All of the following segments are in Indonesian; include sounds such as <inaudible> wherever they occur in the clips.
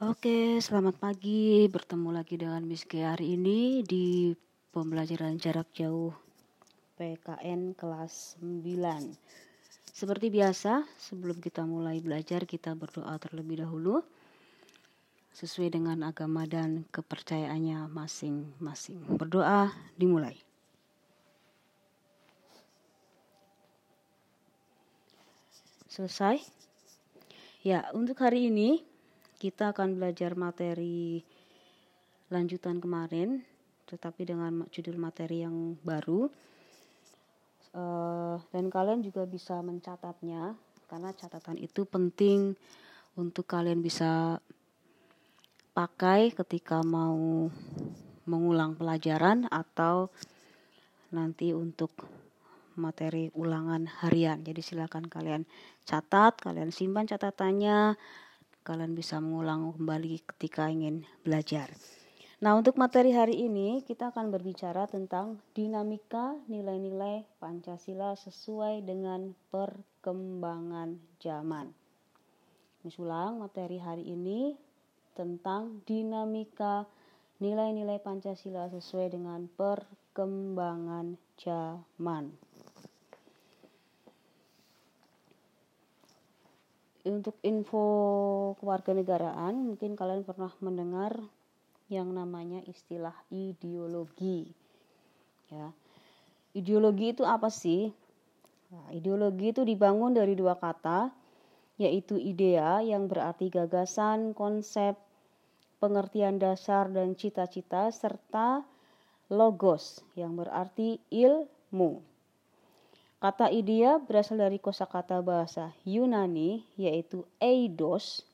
Oke, selamat pagi. Bertemu lagi dengan Miss G hari ini di pembelajaran jarak jauh PKN kelas 9. Seperti biasa, sebelum kita mulai belajar, kita berdoa terlebih dahulu sesuai dengan agama dan kepercayaannya masing-masing. Berdoa dimulai. Selesai? Ya, untuk hari ini kita akan belajar materi lanjutan kemarin, tetapi dengan judul materi yang baru. Uh, dan kalian juga bisa mencatatnya, karena catatan itu penting untuk kalian bisa pakai ketika mau mengulang pelajaran atau nanti untuk materi ulangan harian. Jadi silakan kalian catat, kalian simpan catatannya kalian bisa mengulang kembali ketika ingin belajar. Nah, untuk materi hari ini kita akan berbicara tentang dinamika nilai-nilai Pancasila sesuai dengan perkembangan zaman. Misulang materi hari ini tentang dinamika nilai-nilai Pancasila sesuai dengan perkembangan zaman. Untuk info kewarganegaraan mungkin kalian pernah mendengar yang namanya istilah ideologi ya. Ideologi itu apa sih? Nah, ideologi itu dibangun dari dua kata yaitu idea yang berarti gagasan konsep pengertian dasar dan cita-cita serta logos yang berarti ilmu Kata idea berasal dari kosakata bahasa Yunani yaitu eidos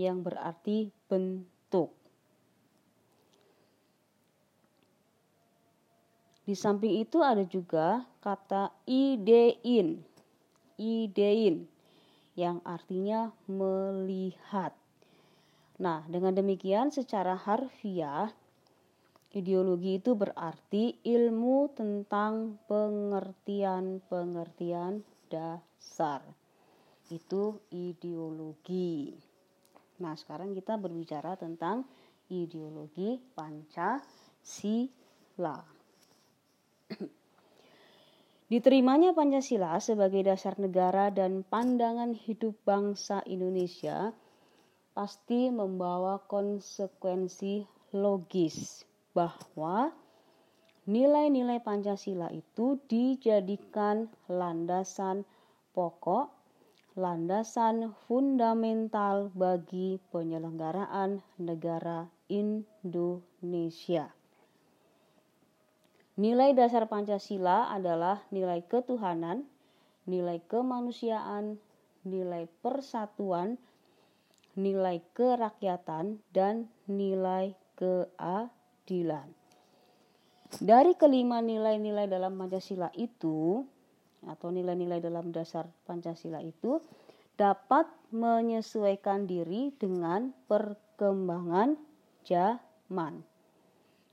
yang berarti bentuk. Di samping itu ada juga kata idein. Idein yang artinya melihat. Nah, dengan demikian secara harfiah Ideologi itu berarti ilmu tentang pengertian-pengertian dasar. Itu ideologi. Nah, sekarang kita berbicara tentang ideologi Pancasila. <clears throat> Diterimanya Pancasila sebagai dasar negara dan pandangan hidup bangsa Indonesia pasti membawa konsekuensi logis bahwa nilai-nilai Pancasila itu dijadikan landasan pokok, landasan fundamental bagi penyelenggaraan negara Indonesia. Nilai dasar Pancasila adalah nilai ketuhanan, nilai kemanusiaan, nilai persatuan, nilai kerakyatan, dan nilai keadilan keadilan. Dari kelima nilai-nilai dalam Pancasila itu atau nilai-nilai dalam dasar Pancasila itu dapat menyesuaikan diri dengan perkembangan zaman.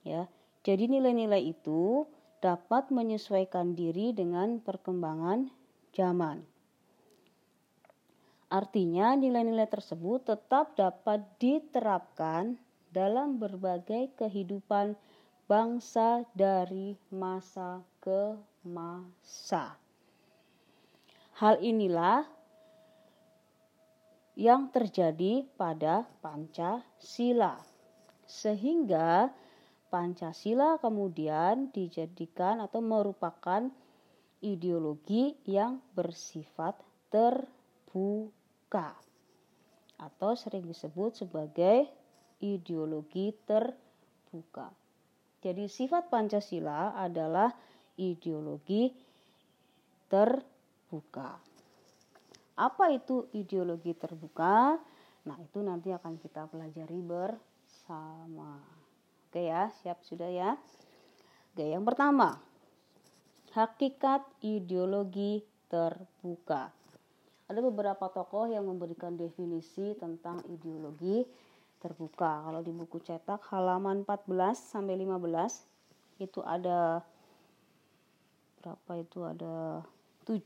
Ya. Jadi nilai-nilai itu dapat menyesuaikan diri dengan perkembangan zaman. Artinya nilai-nilai tersebut tetap dapat diterapkan dalam berbagai kehidupan bangsa dari masa ke masa. Hal inilah yang terjadi pada Pancasila. Sehingga Pancasila kemudian dijadikan atau merupakan ideologi yang bersifat terbuka atau sering disebut sebagai ideologi terbuka. Jadi sifat Pancasila adalah ideologi terbuka. Apa itu ideologi terbuka? Nah, itu nanti akan kita pelajari bersama. Oke ya, siap sudah ya? Oke, yang pertama, hakikat ideologi terbuka. Ada beberapa tokoh yang memberikan definisi tentang ideologi terbuka. Kalau di buku cetak halaman 14 sampai 15 itu ada berapa itu ada 7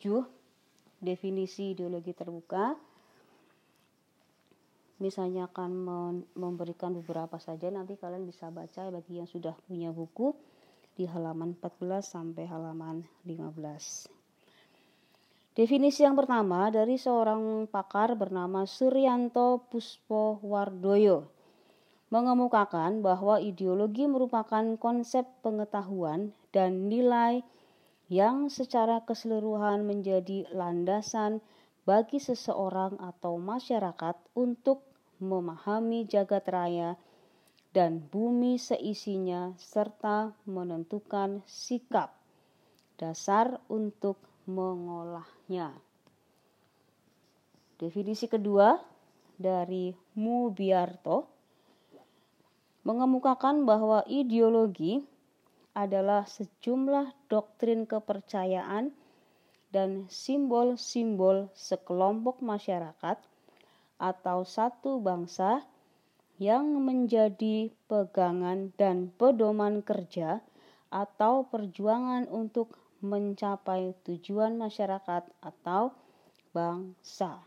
definisi ideologi terbuka. misalnya akan memberikan beberapa saja nanti kalian bisa baca bagi yang sudah punya buku di halaman 14 sampai halaman 15. Definisi yang pertama dari seorang pakar bernama Suryanto Puspo Wardoyo mengemukakan bahwa ideologi merupakan konsep pengetahuan dan nilai yang secara keseluruhan menjadi landasan bagi seseorang atau masyarakat untuk memahami jagat raya dan bumi seisinya serta menentukan sikap dasar untuk Definisi kedua dari Mubiarto mengemukakan bahwa ideologi adalah sejumlah doktrin kepercayaan dan simbol-simbol sekelompok masyarakat atau satu bangsa yang menjadi pegangan dan pedoman kerja atau perjuangan untuk mencapai tujuan masyarakat atau bangsa.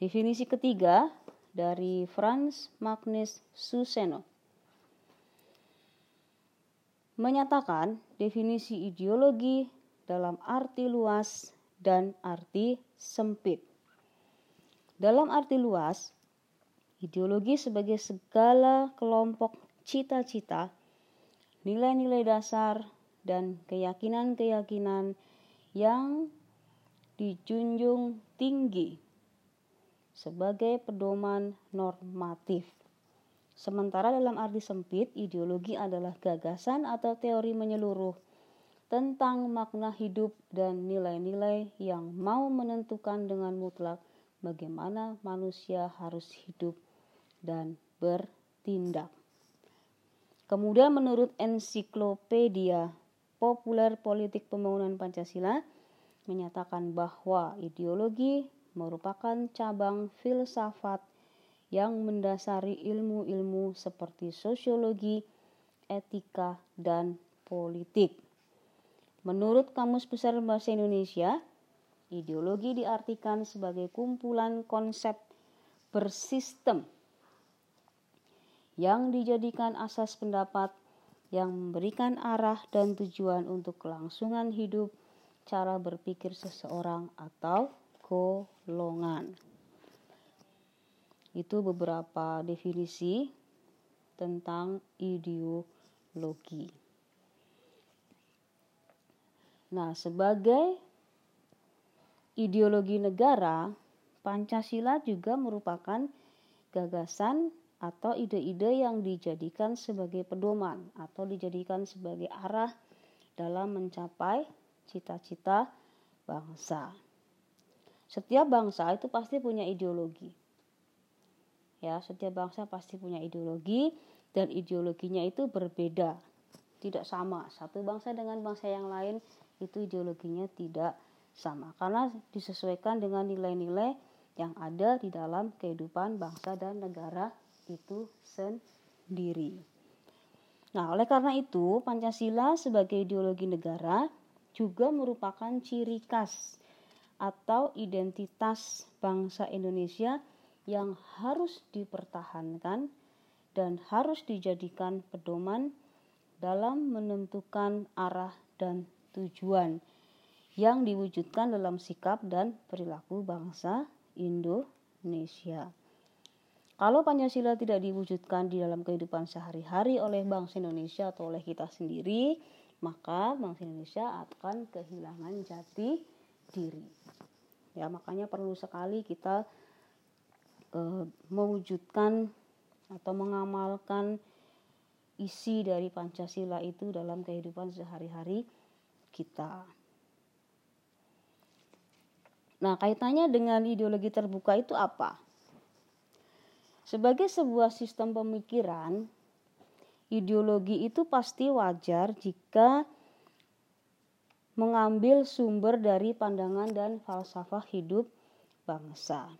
Definisi ketiga dari Franz Magnus Suseno menyatakan definisi ideologi dalam arti luas dan arti sempit. Dalam arti luas, ideologi sebagai segala kelompok cita-cita, nilai-nilai dasar, dan keyakinan-keyakinan yang dijunjung tinggi sebagai pedoman normatif. Sementara dalam arti sempit, ideologi adalah gagasan atau teori menyeluruh tentang makna hidup dan nilai-nilai yang mau menentukan dengan mutlak bagaimana manusia harus hidup dan bertindak. Kemudian menurut ensiklopedia populer politik pembangunan Pancasila menyatakan bahwa ideologi merupakan cabang filsafat yang mendasari ilmu-ilmu seperti sosiologi, etika, dan politik. Menurut Kamus Besar Bahasa Indonesia, ideologi diartikan sebagai kumpulan konsep bersistem yang dijadikan asas pendapat yang memberikan arah dan tujuan untuk kelangsungan hidup, cara berpikir seseorang atau golongan. Itu beberapa definisi tentang ideologi. Nah, sebagai ideologi negara, Pancasila juga merupakan gagasan atau ide-ide yang dijadikan sebagai pedoman atau dijadikan sebagai arah dalam mencapai cita-cita bangsa. Setiap bangsa itu pasti punya ideologi. Ya, setiap bangsa pasti punya ideologi dan ideologinya itu berbeda. Tidak sama. Satu bangsa dengan bangsa yang lain itu ideologinya tidak sama karena disesuaikan dengan nilai-nilai yang ada di dalam kehidupan bangsa dan negara itu sendiri. Nah, oleh karena itu, Pancasila sebagai ideologi negara juga merupakan ciri khas atau identitas bangsa Indonesia yang harus dipertahankan dan harus dijadikan pedoman dalam menentukan arah dan tujuan yang diwujudkan dalam sikap dan perilaku bangsa Indonesia. Kalau Pancasila tidak diwujudkan di dalam kehidupan sehari-hari oleh bangsa Indonesia atau oleh kita sendiri, maka bangsa Indonesia akan kehilangan jati diri. Ya, makanya perlu sekali kita e, mewujudkan atau mengamalkan isi dari Pancasila itu dalam kehidupan sehari-hari kita. Nah, kaitannya dengan ideologi terbuka itu apa? Sebagai sebuah sistem pemikiran, ideologi itu pasti wajar jika mengambil sumber dari pandangan dan falsafah hidup bangsa.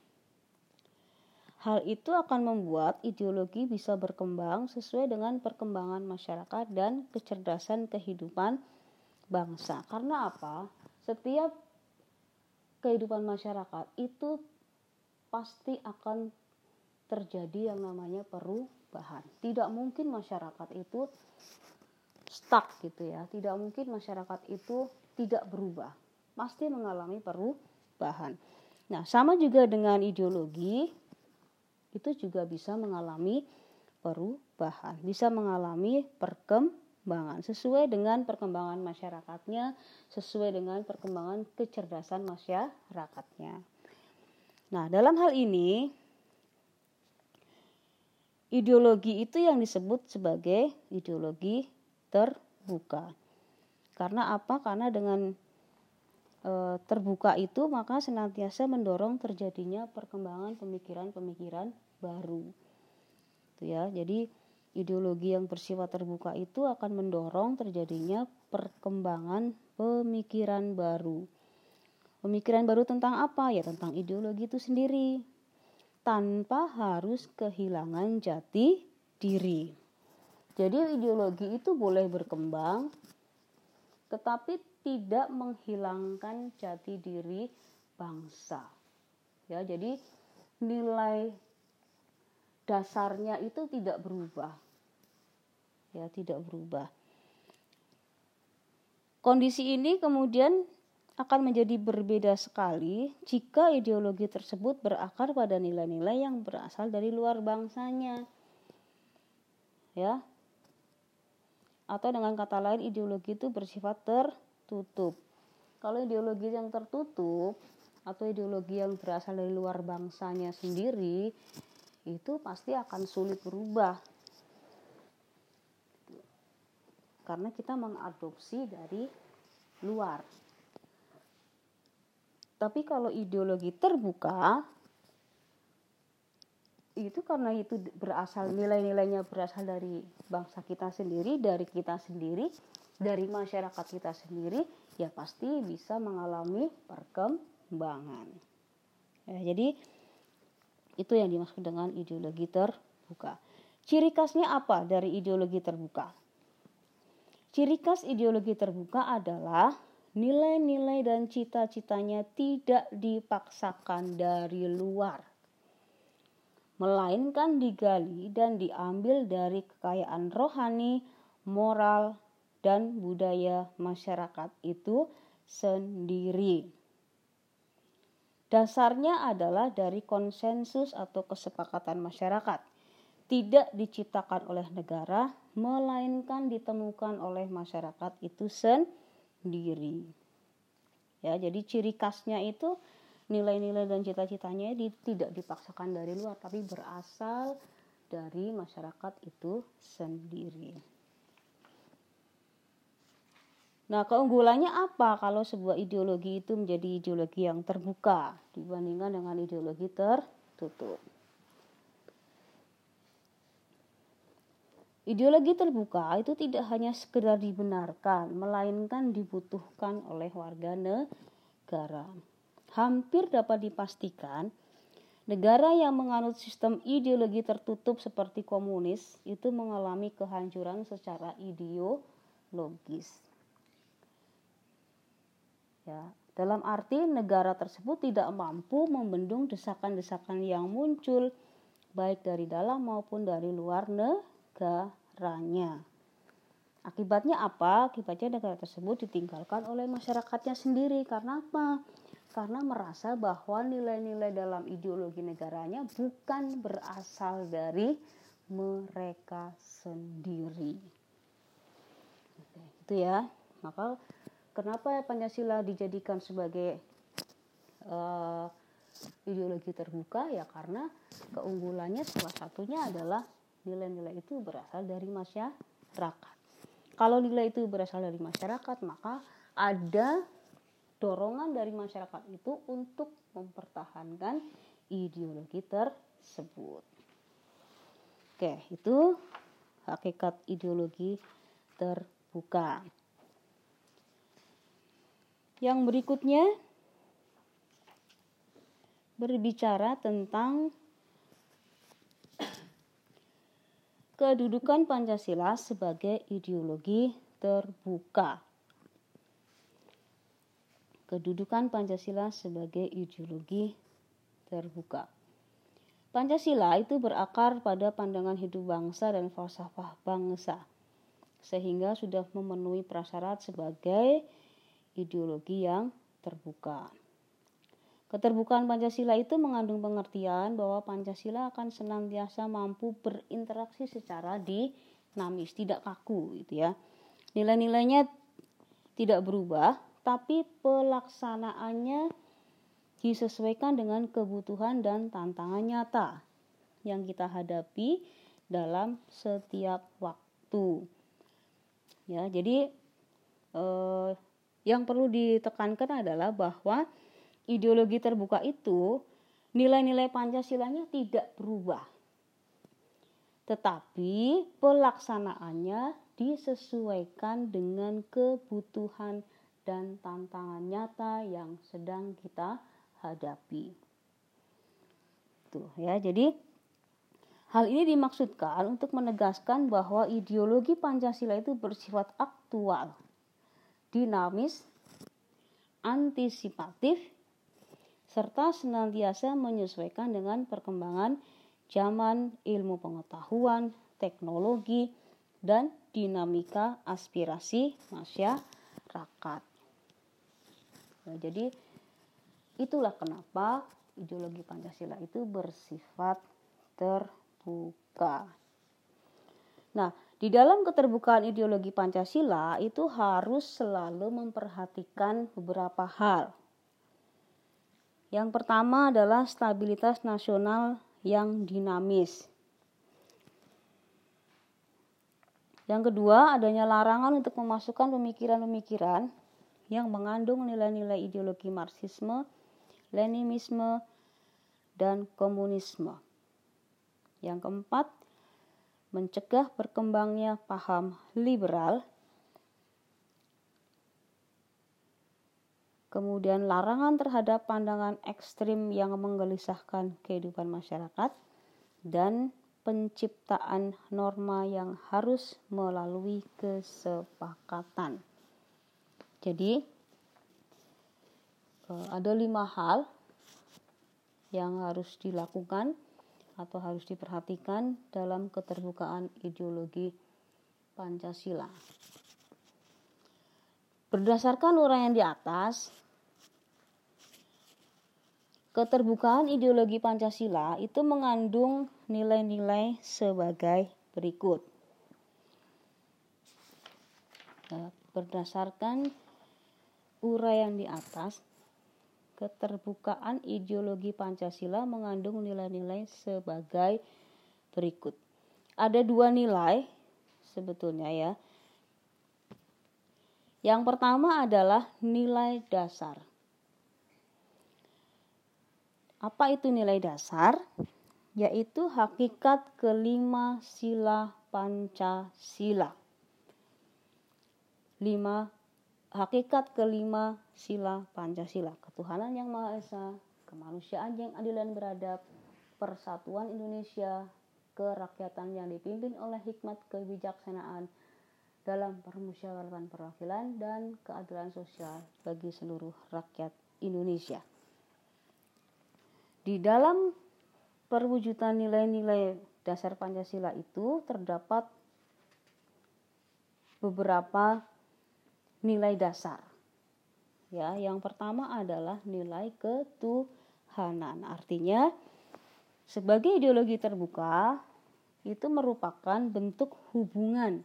Hal itu akan membuat ideologi bisa berkembang sesuai dengan perkembangan masyarakat dan kecerdasan kehidupan bangsa. Karena apa? Setiap kehidupan masyarakat itu pasti akan terjadi yang namanya perubahan. Tidak mungkin masyarakat itu stuck gitu ya. Tidak mungkin masyarakat itu tidak berubah. Pasti mengalami perubahan. Nah, sama juga dengan ideologi itu juga bisa mengalami perubahan, bisa mengalami perkembangan sesuai dengan perkembangan masyarakatnya, sesuai dengan perkembangan kecerdasan masyarakatnya. Nah, dalam hal ini ideologi itu yang disebut sebagai ideologi terbuka. Karena apa? Karena dengan e, terbuka itu maka senantiasa mendorong terjadinya perkembangan pemikiran-pemikiran baru. Itu ya. Jadi ideologi yang bersifat terbuka itu akan mendorong terjadinya perkembangan pemikiran baru. Pemikiran baru tentang apa? Ya tentang ideologi itu sendiri. Tanpa harus kehilangan jati diri. Jadi ideologi itu boleh berkembang tetapi tidak menghilangkan jati diri bangsa. Ya, jadi nilai dasarnya itu tidak berubah. Ya, tidak berubah. Kondisi ini kemudian akan menjadi berbeda sekali jika ideologi tersebut berakar pada nilai-nilai yang berasal dari luar bangsanya. Ya. Atau dengan kata lain ideologi itu bersifat tertutup. Kalau ideologi yang tertutup atau ideologi yang berasal dari luar bangsanya sendiri itu pasti akan sulit berubah. Karena kita mengadopsi dari luar tapi kalau ideologi terbuka itu karena itu berasal nilai-nilainya berasal dari bangsa kita sendiri, dari kita sendiri, dari masyarakat kita sendiri, ya pasti bisa mengalami perkembangan. Ya, jadi itu yang dimaksud dengan ideologi terbuka. Ciri khasnya apa dari ideologi terbuka? Ciri khas ideologi terbuka adalah nilai-nilai dan cita-citanya tidak dipaksakan dari luar, melainkan digali dan diambil dari kekayaan rohani, moral, dan budaya masyarakat itu sendiri. Dasarnya adalah dari konsensus atau kesepakatan masyarakat, tidak diciptakan oleh negara, melainkan ditemukan oleh masyarakat itu sendiri diri. Ya, jadi ciri khasnya itu nilai-nilai dan cita-citanya di, tidak dipaksakan dari luar tapi berasal dari masyarakat itu sendiri. Nah, keunggulannya apa kalau sebuah ideologi itu menjadi ideologi yang terbuka dibandingkan dengan ideologi tertutup? Ideologi terbuka itu tidak hanya sekedar dibenarkan, melainkan dibutuhkan oleh warga negara. Hampir dapat dipastikan, negara yang menganut sistem ideologi tertutup seperti komunis itu mengalami kehancuran secara ideologis. Ya, dalam arti negara tersebut tidak mampu membendung desakan-desakan yang muncul baik dari dalam maupun dari luar negara negaranya. Akibatnya apa? Akibatnya negara tersebut ditinggalkan oleh masyarakatnya sendiri. Karena apa? Karena merasa bahwa nilai-nilai dalam ideologi negaranya bukan berasal dari mereka sendiri. Itu ya. Maka kenapa Pancasila dijadikan sebagai uh, ideologi terbuka? Ya karena keunggulannya salah satunya adalah nilai-nilai itu berasal dari masyarakat. Kalau nilai itu berasal dari masyarakat, maka ada dorongan dari masyarakat itu untuk mempertahankan ideologi tersebut. Oke, itu hakikat ideologi terbuka. Yang berikutnya berbicara tentang kedudukan Pancasila sebagai ideologi terbuka. Kedudukan Pancasila sebagai ideologi terbuka. Pancasila itu berakar pada pandangan hidup bangsa dan falsafah bangsa, sehingga sudah memenuhi prasyarat sebagai ideologi yang terbuka. Keterbukaan Pancasila itu mengandung pengertian bahwa Pancasila akan senantiasa mampu berinteraksi secara dinamis, tidak kaku gitu ya. Nilai-nilainya tidak berubah, tapi pelaksanaannya disesuaikan dengan kebutuhan dan tantangan nyata yang kita hadapi dalam setiap waktu. Ya, jadi eh, yang perlu ditekankan adalah bahwa ideologi terbuka itu nilai-nilai Pancasilanya tidak berubah. Tetapi pelaksanaannya disesuaikan dengan kebutuhan dan tantangan nyata yang sedang kita hadapi. Tuh ya, jadi hal ini dimaksudkan untuk menegaskan bahwa ideologi Pancasila itu bersifat aktual, dinamis, antisipatif, serta senantiasa menyesuaikan dengan perkembangan zaman ilmu pengetahuan, teknologi, dan dinamika aspirasi masyarakat. Nah, jadi Itulah kenapa ideologi Pancasila itu bersifat terbuka. Nah, di dalam keterbukaan ideologi Pancasila itu harus selalu memperhatikan beberapa hal. Yang pertama adalah stabilitas nasional yang dinamis. Yang kedua, adanya larangan untuk memasukkan pemikiran-pemikiran yang mengandung nilai-nilai ideologi Marxisme Leninisme, dan komunisme. Yang keempat, mencegah berkembangnya paham liberal. Kemudian larangan terhadap pandangan ekstrim yang menggelisahkan kehidupan masyarakat dan penciptaan norma yang harus melalui kesepakatan. Jadi, Eh, ada lima hal yang harus dilakukan atau harus diperhatikan dalam keterbukaan ideologi Pancasila. Berdasarkan uraian di atas, keterbukaan ideologi Pancasila itu mengandung nilai-nilai sebagai berikut. Eh, berdasarkan uraian di atas, keterbukaan ideologi Pancasila mengandung nilai-nilai sebagai berikut. Ada dua nilai sebetulnya ya. Yang pertama adalah nilai dasar. Apa itu nilai dasar? Yaitu hakikat kelima sila Pancasila. Lima hakikat kelima sila Pancasila, ketuhanan yang Maha Esa, kemanusiaan yang adil dan beradab, persatuan Indonesia, kerakyatan yang dipimpin oleh hikmat kebijaksanaan dalam permusyawaratan perwakilan dan keadilan sosial bagi seluruh rakyat Indonesia. Di dalam perwujudan nilai-nilai dasar Pancasila itu terdapat beberapa nilai dasar. Ya, yang pertama adalah nilai ketuhanan. Artinya sebagai ideologi terbuka itu merupakan bentuk hubungan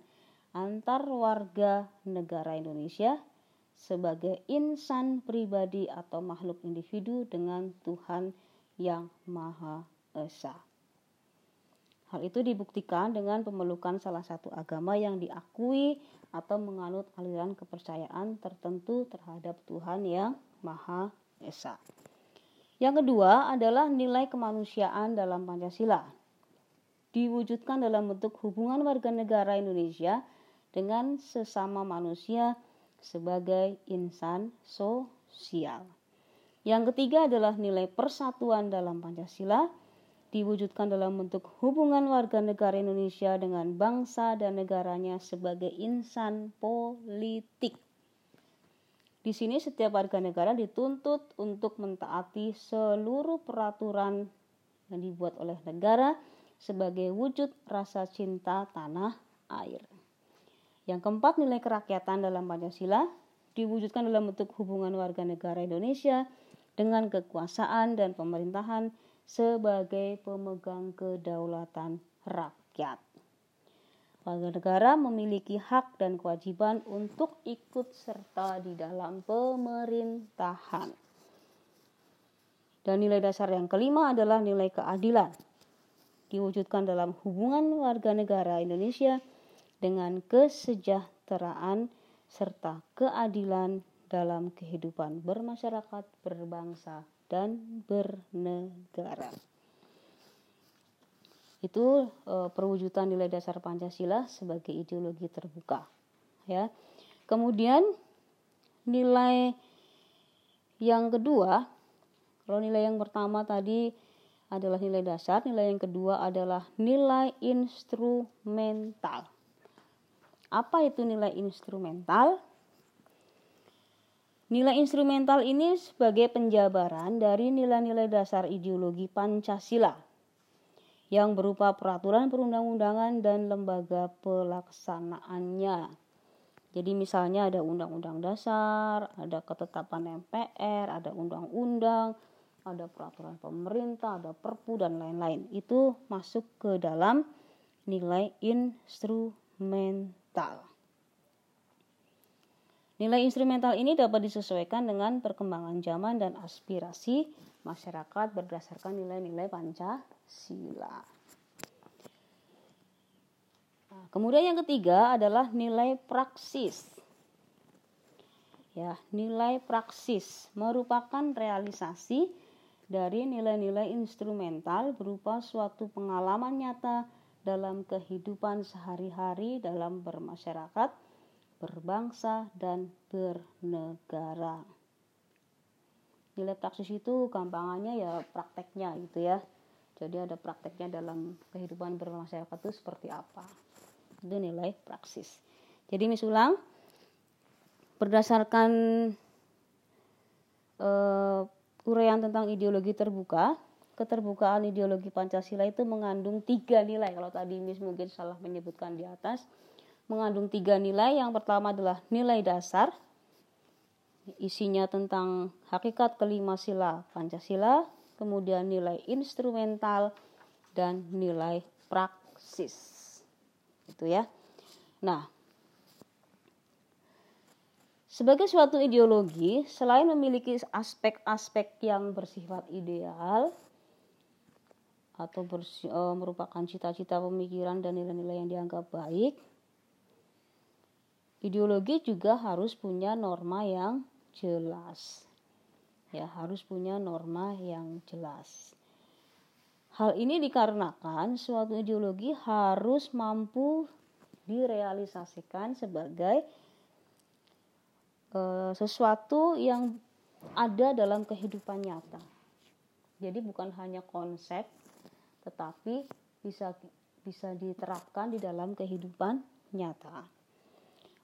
antar warga negara Indonesia sebagai insan pribadi atau makhluk individu dengan Tuhan yang Maha Esa. Hal itu dibuktikan dengan pemelukan salah satu agama yang diakui atau menganut aliran kepercayaan tertentu terhadap Tuhan yang Maha Esa. Yang kedua adalah nilai kemanusiaan dalam Pancasila. Diwujudkan dalam bentuk hubungan warga negara Indonesia dengan sesama manusia sebagai insan sosial. Yang ketiga adalah nilai persatuan dalam Pancasila diwujudkan dalam bentuk hubungan warga negara Indonesia dengan bangsa dan negaranya sebagai insan politik. Di sini setiap warga negara dituntut untuk mentaati seluruh peraturan yang dibuat oleh negara sebagai wujud rasa cinta tanah air. Yang keempat, nilai kerakyatan dalam Pancasila diwujudkan dalam bentuk hubungan warga negara Indonesia dengan kekuasaan dan pemerintahan sebagai pemegang kedaulatan rakyat. Warga negara memiliki hak dan kewajiban untuk ikut serta di dalam pemerintahan. Dan nilai dasar yang kelima adalah nilai keadilan. Diwujudkan dalam hubungan warga negara Indonesia dengan kesejahteraan serta keadilan dalam kehidupan bermasyarakat, berbangsa, dan bernegara. Itu e, perwujudan nilai dasar Pancasila sebagai ideologi terbuka ya. Kemudian nilai yang kedua kalau nilai yang pertama tadi adalah nilai dasar nilai yang kedua adalah nilai instrumental apa itu nilai instrumental Nilai instrumental ini sebagai penjabaran dari nilai-nilai dasar ideologi Pancasila yang berupa peraturan perundang-undangan dan lembaga pelaksanaannya. Jadi misalnya ada undang-undang dasar, ada ketetapan MPR, ada undang-undang, ada peraturan pemerintah, ada perpu dan lain-lain. Itu masuk ke dalam nilai instrumental. Nilai instrumental ini dapat disesuaikan dengan perkembangan zaman dan aspirasi masyarakat berdasarkan nilai-nilai Pancasila. Kemudian yang ketiga adalah nilai praksis. Ya, nilai praksis merupakan realisasi dari nilai-nilai instrumental berupa suatu pengalaman nyata dalam kehidupan sehari-hari dalam bermasyarakat, berbangsa, dan bernegara. Nilai praksis itu gampangannya ya prakteknya gitu ya. Jadi ada prakteknya dalam kehidupan bermasyarakat itu seperti apa? Itu nilai praksis jadi misulang berdasarkan uh, uraian tentang ideologi terbuka keterbukaan ideologi Pancasila itu mengandung tiga nilai. Kalau tadi Miss mungkin salah menyebutkan di atas. Mengandung tiga nilai. Yang pertama adalah nilai dasar. Isinya tentang hakikat kelima sila Pancasila, kemudian nilai instrumental dan nilai praksis. Itu ya. Nah, sebagai suatu ideologi, selain memiliki aspek-aspek yang bersifat ideal atau bersi, e, merupakan cita-cita pemikiran dan nilai-nilai yang dianggap baik, ideologi juga harus punya norma yang jelas. Ya, harus punya norma yang jelas. Hal ini dikarenakan suatu ideologi harus mampu direalisasikan sebagai e, sesuatu yang ada dalam kehidupan nyata. Jadi bukan hanya konsep, tetapi bisa bisa diterapkan di dalam kehidupan nyata.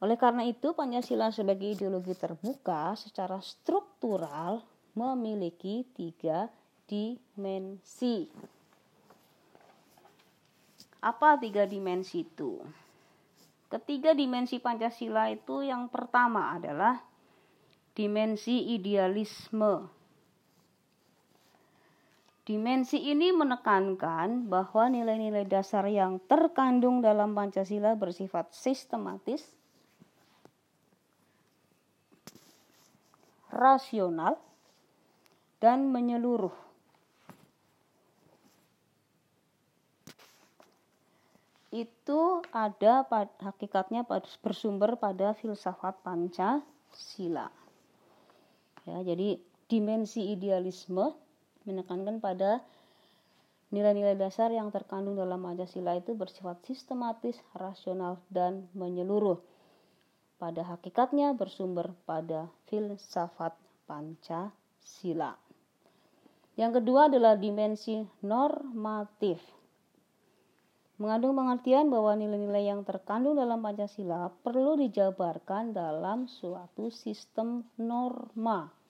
Oleh karena itu, Pancasila sebagai ideologi terbuka secara struktural memiliki tiga dimensi. Apa tiga dimensi itu? Ketiga dimensi Pancasila itu yang pertama adalah dimensi idealisme. Dimensi ini menekankan bahwa nilai-nilai dasar yang terkandung dalam Pancasila bersifat sistematis, rasional, dan menyeluruh. Itu ada hakikatnya bersumber pada filsafat Pancasila. Ya, jadi dimensi idealisme menekankan pada nilai-nilai dasar yang terkandung dalam Pancasila itu bersifat sistematis, rasional, dan menyeluruh pada hakikatnya bersumber pada filsafat Pancasila. Yang kedua adalah dimensi normatif. Mengandung pengertian bahwa nilai-nilai yang terkandung dalam Pancasila perlu dijabarkan dalam suatu sistem norma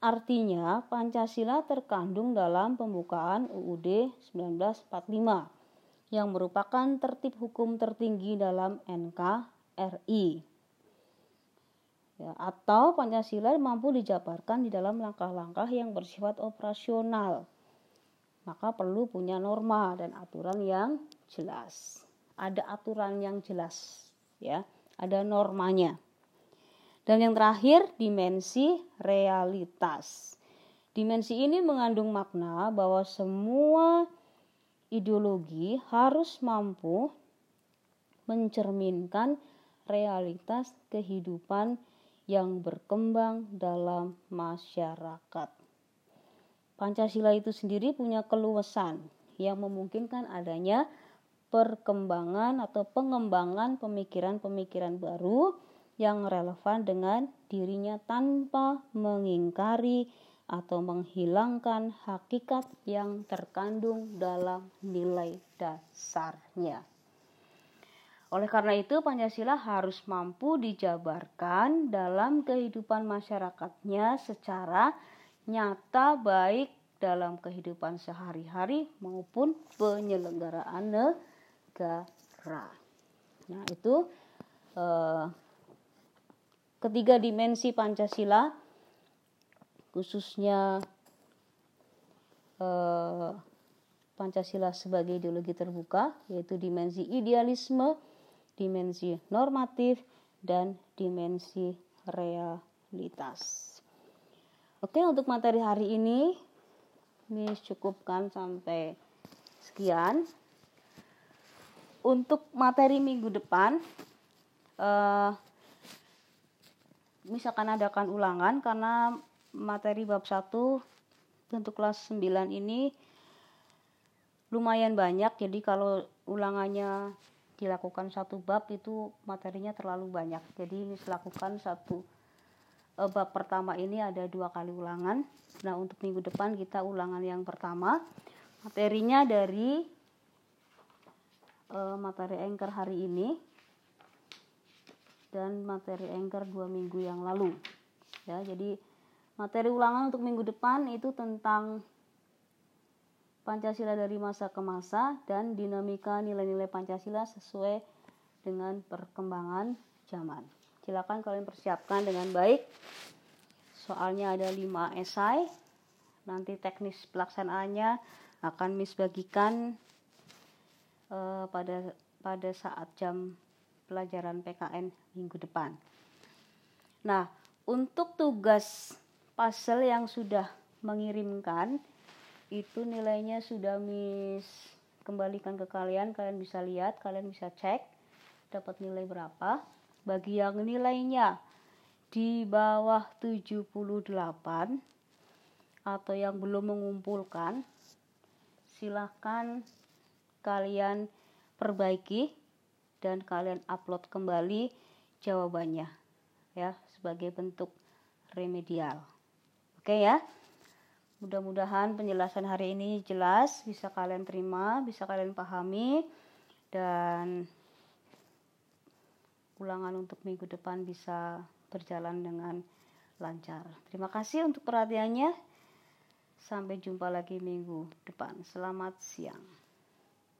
Artinya Pancasila terkandung dalam pembukaan UUD 1945 yang merupakan tertib hukum tertinggi dalam NKRI. Ya, atau Pancasila mampu dijabarkan di dalam langkah-langkah yang bersifat operasional. Maka perlu punya norma dan aturan yang jelas. Ada aturan yang jelas, ya, ada normanya. Dan yang terakhir, dimensi realitas. Dimensi ini mengandung makna bahwa semua ideologi harus mampu mencerminkan realitas kehidupan yang berkembang dalam masyarakat. Pancasila itu sendiri punya keluasan yang memungkinkan adanya perkembangan atau pengembangan pemikiran-pemikiran baru yang relevan dengan dirinya tanpa mengingkari atau menghilangkan hakikat yang terkandung dalam nilai dasarnya. Oleh karena itu, Pancasila harus mampu dijabarkan dalam kehidupan masyarakatnya secara nyata baik dalam kehidupan sehari-hari maupun penyelenggaraan negara. Nah, itu eh, ketiga dimensi Pancasila khususnya eh, Pancasila sebagai ideologi terbuka yaitu dimensi idealisme, dimensi normatif dan dimensi realitas. Oke, untuk materi hari ini ini cukupkan sampai sekian. Untuk materi minggu depan eh, misalkan adakan ulangan karena materi bab 1 untuk kelas 9 ini lumayan banyak. Jadi kalau ulangannya dilakukan satu bab itu materinya terlalu banyak. Jadi ini lakukan satu eh, bab pertama ini ada dua kali ulangan. Nah untuk minggu depan kita ulangan yang pertama. Materinya dari uh, materi anchor hari ini dan materi anchor dua minggu yang lalu ya jadi Materi ulangan untuk minggu depan itu tentang Pancasila dari masa ke masa dan dinamika nilai-nilai Pancasila sesuai dengan perkembangan zaman. Silakan kalian persiapkan dengan baik. Soalnya ada 5 esai. Nanti teknis pelaksanaannya akan Miss bagikan uh, pada pada saat jam pelajaran PKN minggu depan. Nah, untuk tugas puzzle yang sudah mengirimkan itu nilainya sudah Miss. Kembalikan ke kalian kalian bisa lihat kalian bisa cek dapat nilai berapa. Bagi yang nilainya di bawah 78 atau yang belum mengumpulkan silahkan kalian perbaiki dan kalian upload kembali jawabannya ya sebagai bentuk remedial. Oke ya. Mudah-mudahan penjelasan hari ini jelas, bisa kalian terima, bisa kalian pahami dan ulangan untuk minggu depan bisa berjalan dengan lancar. Terima kasih untuk perhatiannya. Sampai jumpa lagi minggu depan. Selamat siang.